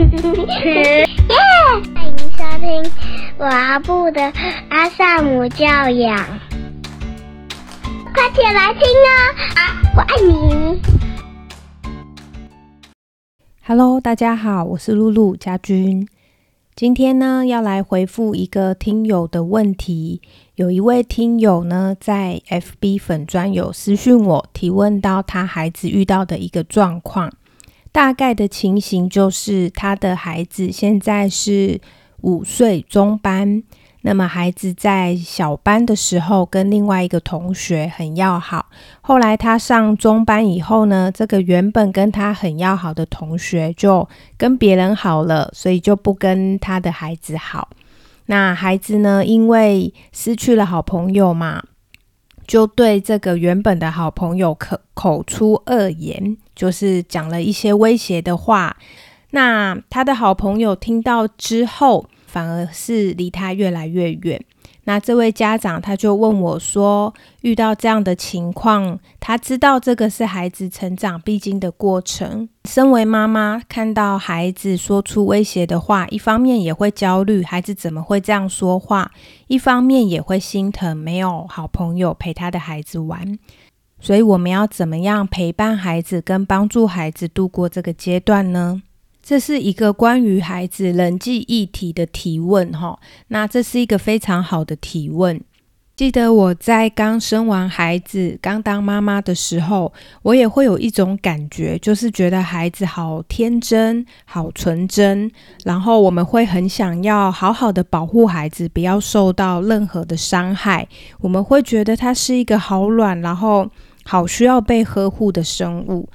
欢迎收听阿布的阿萨姆教养，快起来听啊！我爱你。Hello，大家好，我是露露家君。今天呢，要来回复一个听友的问题。有一位听友呢，在 FB 粉专有私讯我，提问到他孩子遇到的一个状况。大概的情形就是，他的孩子现在是五岁中班。那么孩子在小班的时候跟另外一个同学很要好，后来他上中班以后呢，这个原本跟他很要好的同学就跟别人好了，所以就不跟他的孩子好。那孩子呢，因为失去了好朋友嘛，就对这个原本的好朋友口口出恶言，就是讲了一些威胁的话。那他的好朋友听到之后。反而是离他越来越远。那这位家长他就问我说：“遇到这样的情况，他知道这个是孩子成长必经的过程。身为妈妈，看到孩子说出威胁的话，一方面也会焦虑，孩子怎么会这样说话？一方面也会心疼，没有好朋友陪他的孩子玩。所以，我们要怎么样陪伴孩子，跟帮助孩子度过这个阶段呢？”这是一个关于孩子人际议题的提问，哈。那这是一个非常好的提问。记得我在刚生完孩子、刚当妈妈的时候，我也会有一种感觉，就是觉得孩子好天真、好纯真，然后我们会很想要好好的保护孩子，不要受到任何的伤害。我们会觉得他是一个好软，然后好需要被呵护的生物。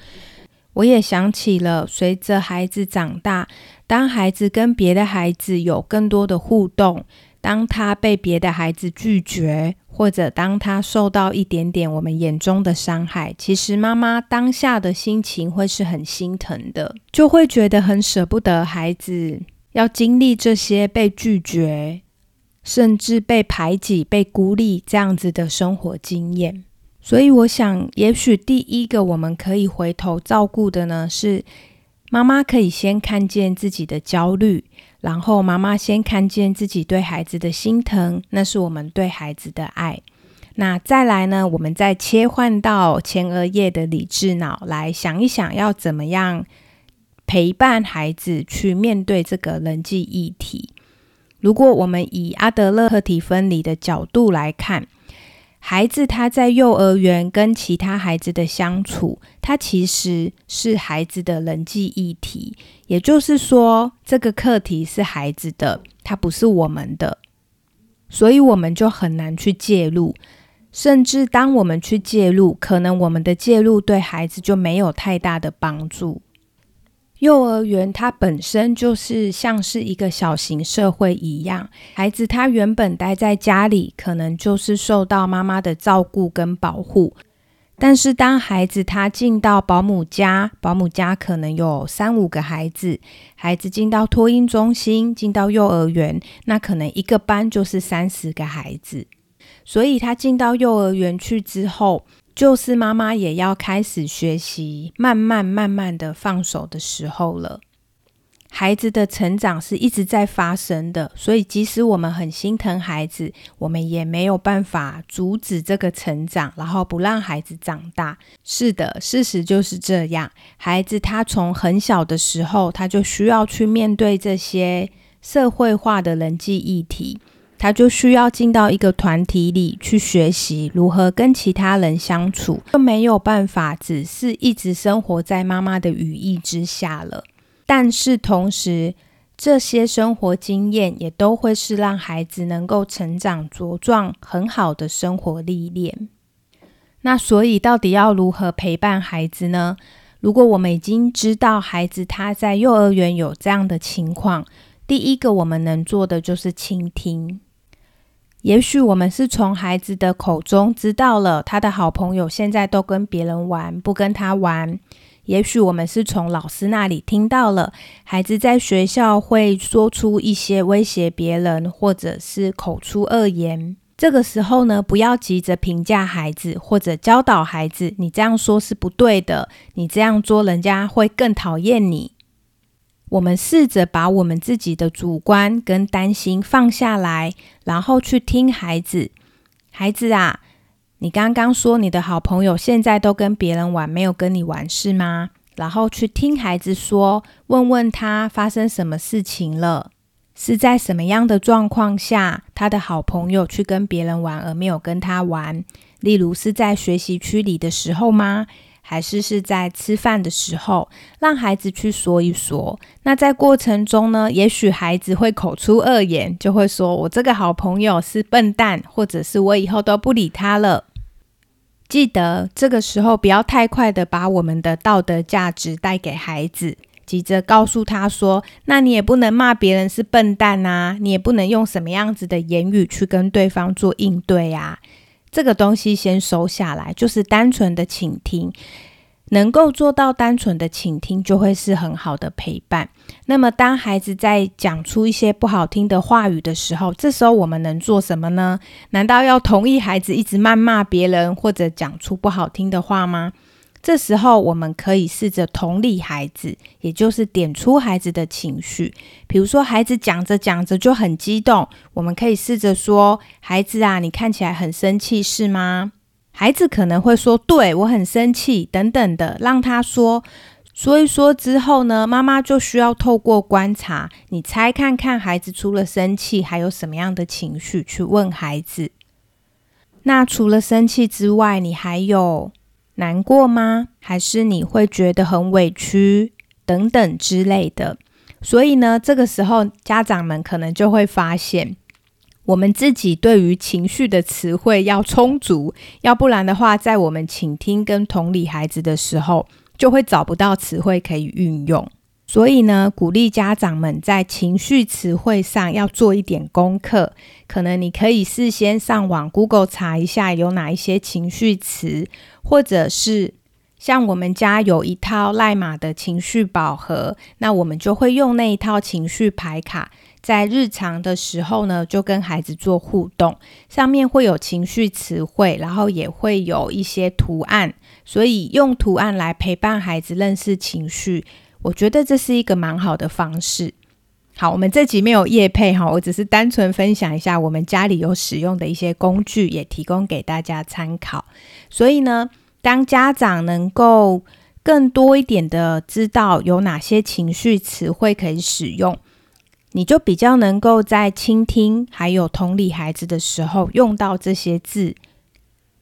我也想起了，随着孩子长大，当孩子跟别的孩子有更多的互动，当他被别的孩子拒绝，或者当他受到一点点我们眼中的伤害，其实妈妈当下的心情会是很心疼的，就会觉得很舍不得孩子要经历这些被拒绝，甚至被排挤、被孤立这样子的生活经验。所以，我想，也许第一个我们可以回头照顾的呢，是妈妈可以先看见自己的焦虑，然后妈妈先看见自己对孩子的心疼，那是我们对孩子的爱。那再来呢，我们再切换到前额叶的理智脑来想一想，要怎么样陪伴孩子去面对这个人际议题。如果我们以阿德勒课体分离的角度来看。孩子他在幼儿园跟其他孩子的相处，他其实是孩子的人际议题。也就是说，这个课题是孩子的，他不是我们的，所以我们就很难去介入。甚至当我们去介入，可能我们的介入对孩子就没有太大的帮助。幼儿园它本身就是像是一个小型社会一样，孩子他原本待在家里，可能就是受到妈妈的照顾跟保护。但是当孩子他进到保姆家，保姆家可能有三五个孩子，孩子进到托婴中心，进到幼儿园，那可能一个班就是三十个孩子。所以他进到幼儿园去之后。就是妈妈也要开始学习，慢慢慢慢的放手的时候了。孩子的成长是一直在发生的，所以即使我们很心疼孩子，我们也没有办法阻止这个成长，然后不让孩子长大。是的，事实就是这样。孩子他从很小的时候，他就需要去面对这些社会化的人际议题。他就需要进到一个团体里去学习如何跟其他人相处，就没有办法只是一直生活在妈妈的羽翼之下了。但是同时，这些生活经验也都会是让孩子能够成长茁壮很好的生活历练。那所以，到底要如何陪伴孩子呢？如果我们已经知道孩子他在幼儿园有这样的情况，第一个我们能做的就是倾听。也许我们是从孩子的口中知道了他的好朋友现在都跟别人玩，不跟他玩。也许我们是从老师那里听到了孩子在学校会说出一些威胁别人，或者是口出恶言。这个时候呢，不要急着评价孩子或者教导孩子，你这样说是不对的，你这样做人家会更讨厌你。我们试着把我们自己的主观跟担心放下来，然后去听孩子。孩子啊，你刚刚说你的好朋友现在都跟别人玩，没有跟你玩是吗？然后去听孩子说，问问他发生什么事情了，是在什么样的状况下，他的好朋友去跟别人玩而没有跟他玩？例如是在学习区里的时候吗？还是是在吃饭的时候，让孩子去说一说。那在过程中呢，也许孩子会口出恶言，就会说我这个好朋友是笨蛋，或者是我以后都不理他了。记得这个时候不要太快的把我们的道德价值带给孩子，急着告诉他说，那你也不能骂别人是笨蛋啊，你也不能用什么样子的言语去跟对方做应对啊。这个东西先收下来，就是单纯的倾听，能够做到单纯的倾听，就会是很好的陪伴。那么，当孩子在讲出一些不好听的话语的时候，这时候我们能做什么呢？难道要同意孩子一直谩骂别人，或者讲出不好听的话吗？这时候，我们可以试着同理孩子，也就是点出孩子的情绪。比如说，孩子讲着讲着就很激动，我们可以试着说：“孩子啊，你看起来很生气，是吗？”孩子可能会说：“对我很生气。”等等的，让他说说一说之后呢，妈妈就需要透过观察，你猜看看孩子除了生气还有什么样的情绪，去问孩子。那除了生气之外，你还有？难过吗？还是你会觉得很委屈等等之类的？所以呢，这个时候家长们可能就会发现，我们自己对于情绪的词汇要充足，要不然的话，在我们倾听跟同理孩子的时候，就会找不到词汇可以运用。所以呢，鼓励家长们在情绪词汇上要做一点功课。可能你可以事先上网 Google 查一下有哪一些情绪词，或者是像我们家有一套赖马的情绪宝盒，那我们就会用那一套情绪牌卡，在日常的时候呢，就跟孩子做互动。上面会有情绪词汇，然后也会有一些图案，所以用图案来陪伴孩子认识情绪。我觉得这是一个蛮好的方式。好，我们这集没有叶配哈，我只是单纯分享一下我们家里有使用的一些工具，也提供给大家参考。所以呢，当家长能够更多一点的知道有哪些情绪词汇可以使用，你就比较能够在倾听还有同理孩子的时候用到这些字。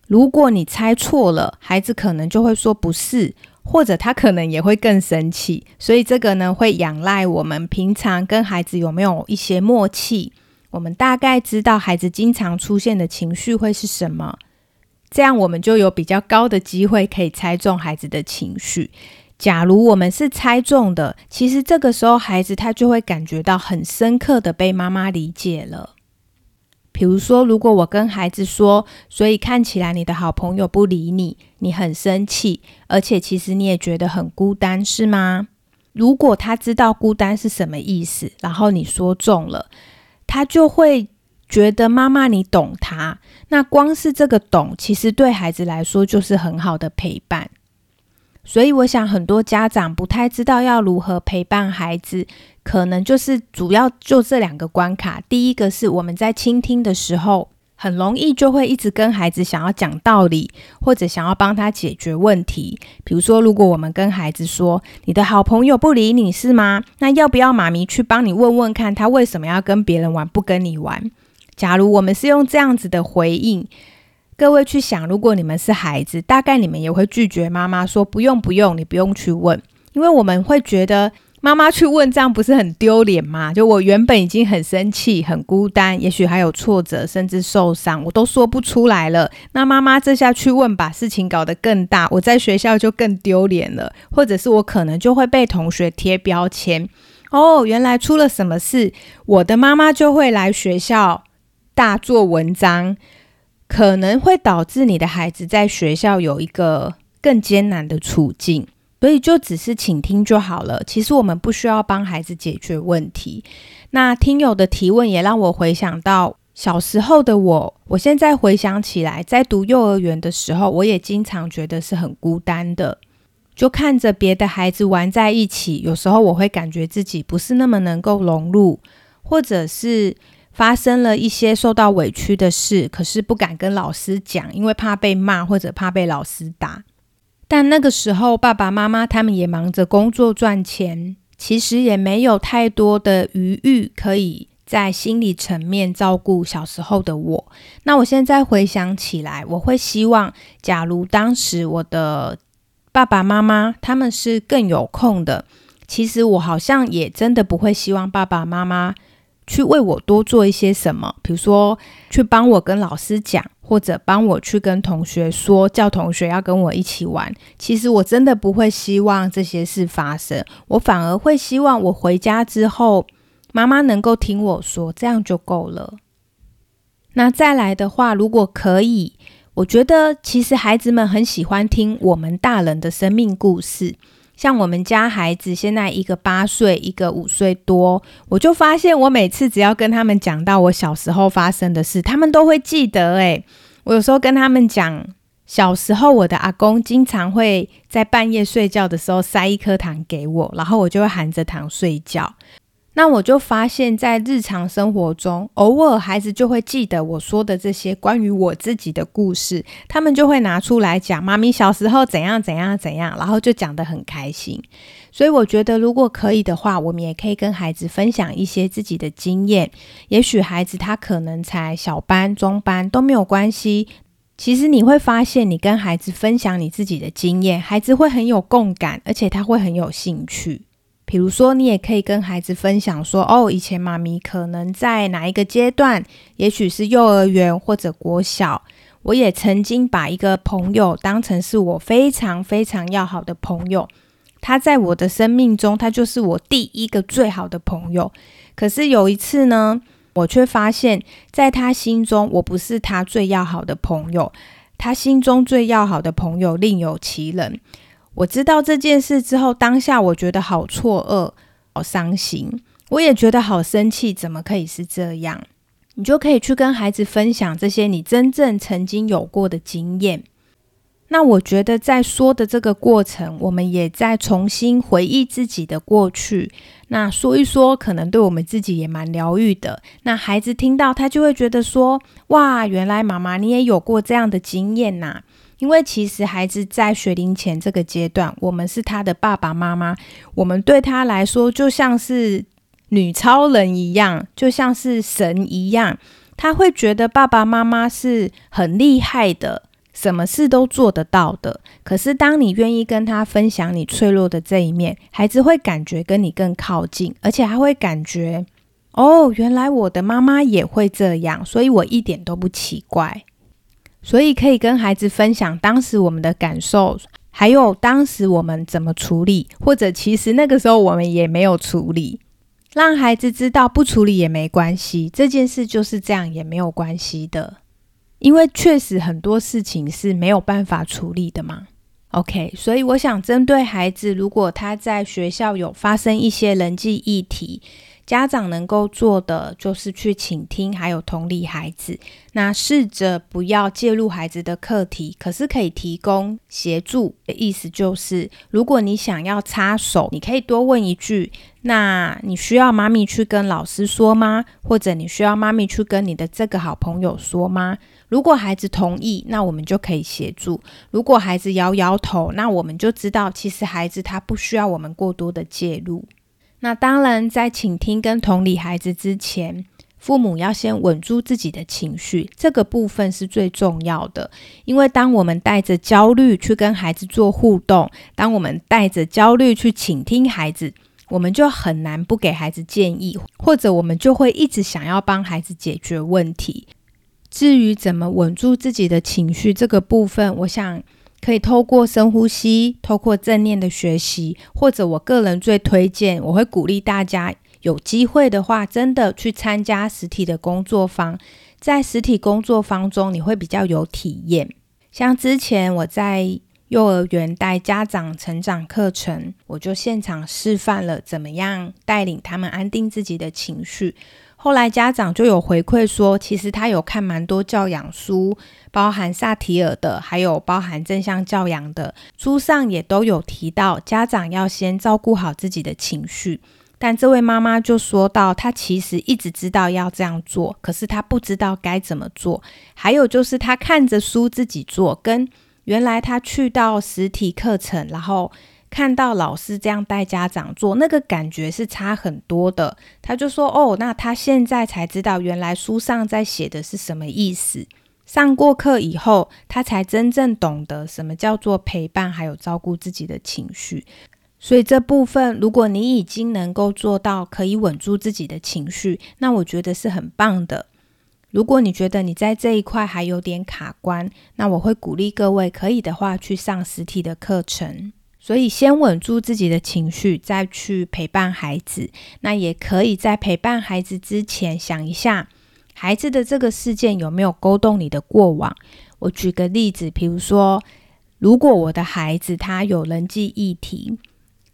如果你猜错了，孩子可能就会说不是。或者他可能也会更生气，所以这个呢会仰赖我们平常跟孩子有没有一些默契，我们大概知道孩子经常出现的情绪会是什么，这样我们就有比较高的机会可以猜中孩子的情绪。假如我们是猜中的，其实这个时候孩子他就会感觉到很深刻的被妈妈理解了。比如说，如果我跟孩子说，所以看起来你的好朋友不理你，你很生气，而且其实你也觉得很孤单，是吗？如果他知道孤单是什么意思，然后你说中了，他就会觉得妈妈你懂他。那光是这个懂，其实对孩子来说就是很好的陪伴。所以我想，很多家长不太知道要如何陪伴孩子。可能就是主要就这两个关卡。第一个是我们在倾听的时候，很容易就会一直跟孩子想要讲道理，或者想要帮他解决问题。比如说，如果我们跟孩子说：“你的好朋友不理你是吗？那要不要妈咪去帮你问问看，他为什么要跟别人玩，不跟你玩？”假如我们是用这样子的回应，各位去想，如果你们是孩子，大概你们也会拒绝妈妈说：“不用，不用，你不用去问。”因为我们会觉得。妈妈去问，这样不是很丢脸吗？就我原本已经很生气、很孤单，也许还有挫折，甚至受伤，我都说不出来了。那妈妈这下去问，把事情搞得更大，我在学校就更丢脸了，或者是我可能就会被同学贴标签。哦，原来出了什么事，我的妈妈就会来学校大做文章，可能会导致你的孩子在学校有一个更艰难的处境。所以就只是倾听就好了。其实我们不需要帮孩子解决问题。那听友的提问也让我回想到小时候的我。我现在回想起来，在读幼儿园的时候，我也经常觉得是很孤单的。就看着别的孩子玩在一起，有时候我会感觉自己不是那么能够融入，或者是发生了一些受到委屈的事，可是不敢跟老师讲，因为怕被骂或者怕被老师打。但那个时候，爸爸妈妈他们也忙着工作赚钱，其实也没有太多的余裕可以在心理层面照顾小时候的我。那我现在回想起来，我会希望，假如当时我的爸爸妈妈他们是更有空的，其实我好像也真的不会希望爸爸妈妈去为我多做一些什么，比如说去帮我跟老师讲，或者帮我去跟同学说，叫同学要跟我一起玩。其实我真的不会希望这些事发生，我反而会希望我回家之后，妈妈能够听我说，这样就够了。那再来的话，如果可以。我觉得其实孩子们很喜欢听我们大人的生命故事，像我们家孩子现在一个八岁，一个五岁多，我就发现我每次只要跟他们讲到我小时候发生的事，他们都会记得。诶，我有时候跟他们讲，小时候我的阿公经常会在半夜睡觉的时候塞一颗糖给我，然后我就会含着糖睡觉。那我就发现，在日常生活中，偶尔孩子就会记得我说的这些关于我自己的故事，他们就会拿出来讲，妈咪小时候怎样怎样怎样，然后就讲得很开心。所以我觉得，如果可以的话，我们也可以跟孩子分享一些自己的经验。也许孩子他可能才小班、中班都没有关系。其实你会发现，你跟孩子分享你自己的经验，孩子会很有共感，而且他会很有兴趣。比如说，你也可以跟孩子分享说：“哦，以前妈咪可能在哪一个阶段，也许是幼儿园或者国小，我也曾经把一个朋友当成是我非常非常要好的朋友。他在我的生命中，他就是我第一个最好的朋友。可是有一次呢，我却发现，在他心中，我不是他最要好的朋友。他心中最要好的朋友另有其人。”我知道这件事之后，当下我觉得好错愕、好伤心，我也觉得好生气。怎么可以是这样？你就可以去跟孩子分享这些你真正曾经有过的经验。那我觉得在说的这个过程，我们也在重新回忆自己的过去。那说一说，可能对我们自己也蛮疗愈的。那孩子听到，他就会觉得说：“哇，原来妈妈你也有过这样的经验呐。”因为其实孩子在学龄前这个阶段，我们是他的爸爸妈妈，我们对他来说就像是女超人一样，就像是神一样，他会觉得爸爸妈妈是很厉害的，什么事都做得到的。可是当你愿意跟他分享你脆弱的这一面，孩子会感觉跟你更靠近，而且还会感觉哦，原来我的妈妈也会这样，所以我一点都不奇怪。所以可以跟孩子分享当时我们的感受，还有当时我们怎么处理，或者其实那个时候我们也没有处理，让孩子知道不处理也没关系，这件事就是这样也没有关系的，因为确实很多事情是没有办法处理的嘛。OK，所以我想针对孩子，如果他在学校有发生一些人际议题。家长能够做的就是去倾听，还有同理孩子。那试着不要介入孩子的课题，可是可以提供协助的意思就是，如果你想要插手，你可以多问一句：那你需要妈咪去跟老师说吗？或者你需要妈咪去跟你的这个好朋友说吗？如果孩子同意，那我们就可以协助；如果孩子摇摇头，那我们就知道其实孩子他不需要我们过多的介入。那当然，在倾听跟同理孩子之前，父母要先稳住自己的情绪，这个部分是最重要的。因为当我们带着焦虑去跟孩子做互动，当我们带着焦虑去倾听孩子，我们就很难不给孩子建议，或者我们就会一直想要帮孩子解决问题。至于怎么稳住自己的情绪这个部分，我想。可以透过深呼吸，透过正念的学习，或者我个人最推荐，我会鼓励大家有机会的话，真的去参加实体的工作坊。在实体工作坊中，你会比较有体验。像之前我在幼儿园带家长成长课程，我就现场示范了怎么样带领他们安定自己的情绪。后来家长就有回馈说，其实他有看蛮多教养书，包含萨提尔的，还有包含正向教养的书上也都有提到，家长要先照顾好自己的情绪。但这位妈妈就说到，她其实一直知道要这样做，可是她不知道该怎么做。还有就是她看着书自己做，跟原来她去到实体课程，然后。看到老师这样带家长做，那个感觉是差很多的。他就说：“哦，那他现在才知道，原来书上在写的是什么意思。上过课以后，他才真正懂得什么叫做陪伴，还有照顾自己的情绪。所以这部分，如果你已经能够做到可以稳住自己的情绪，那我觉得是很棒的。如果你觉得你在这一块还有点卡关，那我会鼓励各位可以的话去上实体的课程。”所以，先稳住自己的情绪，再去陪伴孩子。那也可以在陪伴孩子之前，想一下孩子的这个事件有没有勾动你的过往。我举个例子，比如说，如果我的孩子他有人际议题，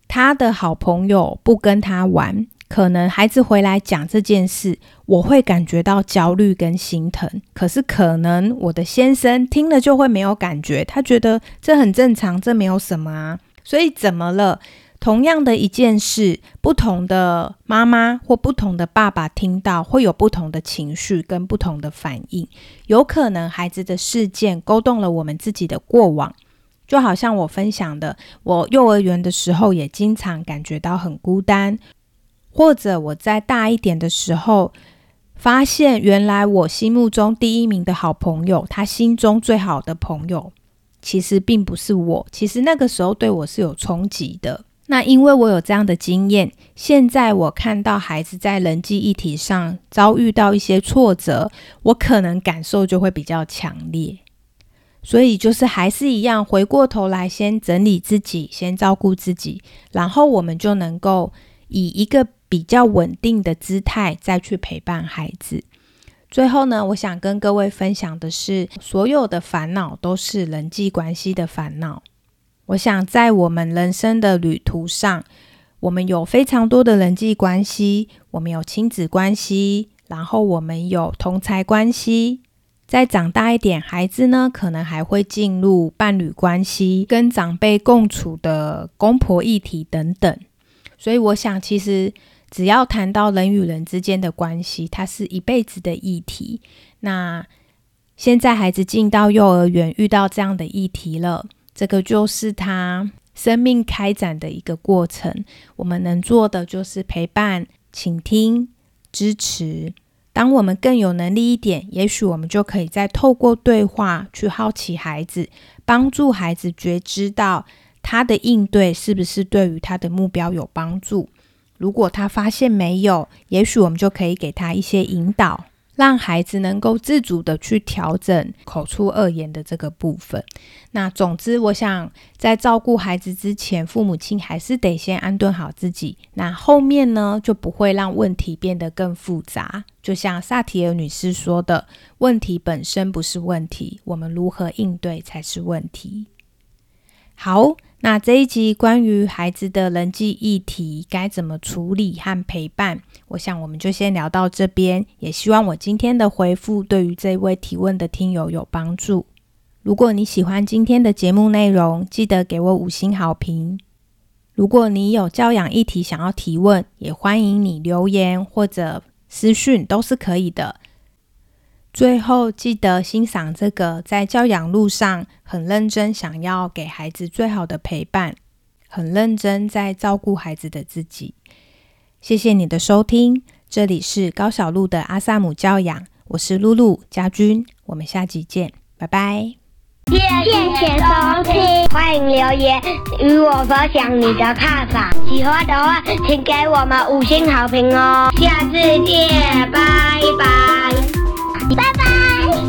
他的好朋友不跟他玩。可能孩子回来讲这件事，我会感觉到焦虑跟心疼。可是可能我的先生听了就会没有感觉，他觉得这很正常，这没有什么啊。所以怎么了？同样的一件事，不同的妈妈或不同的爸爸听到会有不同的情绪跟不同的反应。有可能孩子的事件勾动了我们自己的过往，就好像我分享的，我幼儿园的时候也经常感觉到很孤单。或者我在大一点的时候，发现原来我心目中第一名的好朋友，他心中最好的朋友，其实并不是我。其实那个时候对我是有冲击的。那因为我有这样的经验，现在我看到孩子在人际议题上遭遇到一些挫折，我可能感受就会比较强烈。所以就是还是一样，回过头来先整理自己，先照顾自己，然后我们就能够以一个。比较稳定的姿态再去陪伴孩子。最后呢，我想跟各位分享的是，所有的烦恼都是人际关系的烦恼。我想在我们人生的旅途上，我们有非常多的人际关系，我们有亲子关系，然后我们有同才关系。再长大一点，孩子呢，可能还会进入伴侣关系，跟长辈共处的公婆议题等等。所以，我想其实。只要谈到人与人之间的关系，它是一辈子的议题。那现在孩子进到幼儿园，遇到这样的议题了，这个就是他生命开展的一个过程。我们能做的就是陪伴、倾听、支持。当我们更有能力一点，也许我们就可以再透过对话去好奇孩子，帮助孩子觉知到他的应对是不是对于他的目标有帮助。如果他发现没有，也许我们就可以给他一些引导，让孩子能够自主的去调整口出恶言的这个部分。那总之，我想在照顾孩子之前，父母亲还是得先安顿好自己。那后面呢，就不会让问题变得更复杂。就像萨提尔女士说的：“问题本身不是问题，我们如何应对才是问题。”好。那这一集关于孩子的人际议题该怎么处理和陪伴，我想我们就先聊到这边。也希望我今天的回复对于这位提问的听友有帮助。如果你喜欢今天的节目内容，记得给我五星好评。如果你有教养议题想要提问，也欢迎你留言或者私讯，都是可以的。最后，记得欣赏这个在教养路上很认真，想要给孩子最好的陪伴，很认真在照顾孩子的自己。谢谢你的收听，这里是高小璐的阿萨姆教养，我是露露家君，我们下集见，拜拜。谢谢收听，欢迎留言与我分享你的看法。喜欢的话，请给我们五星好评哦。下次见，拜拜。拜拜。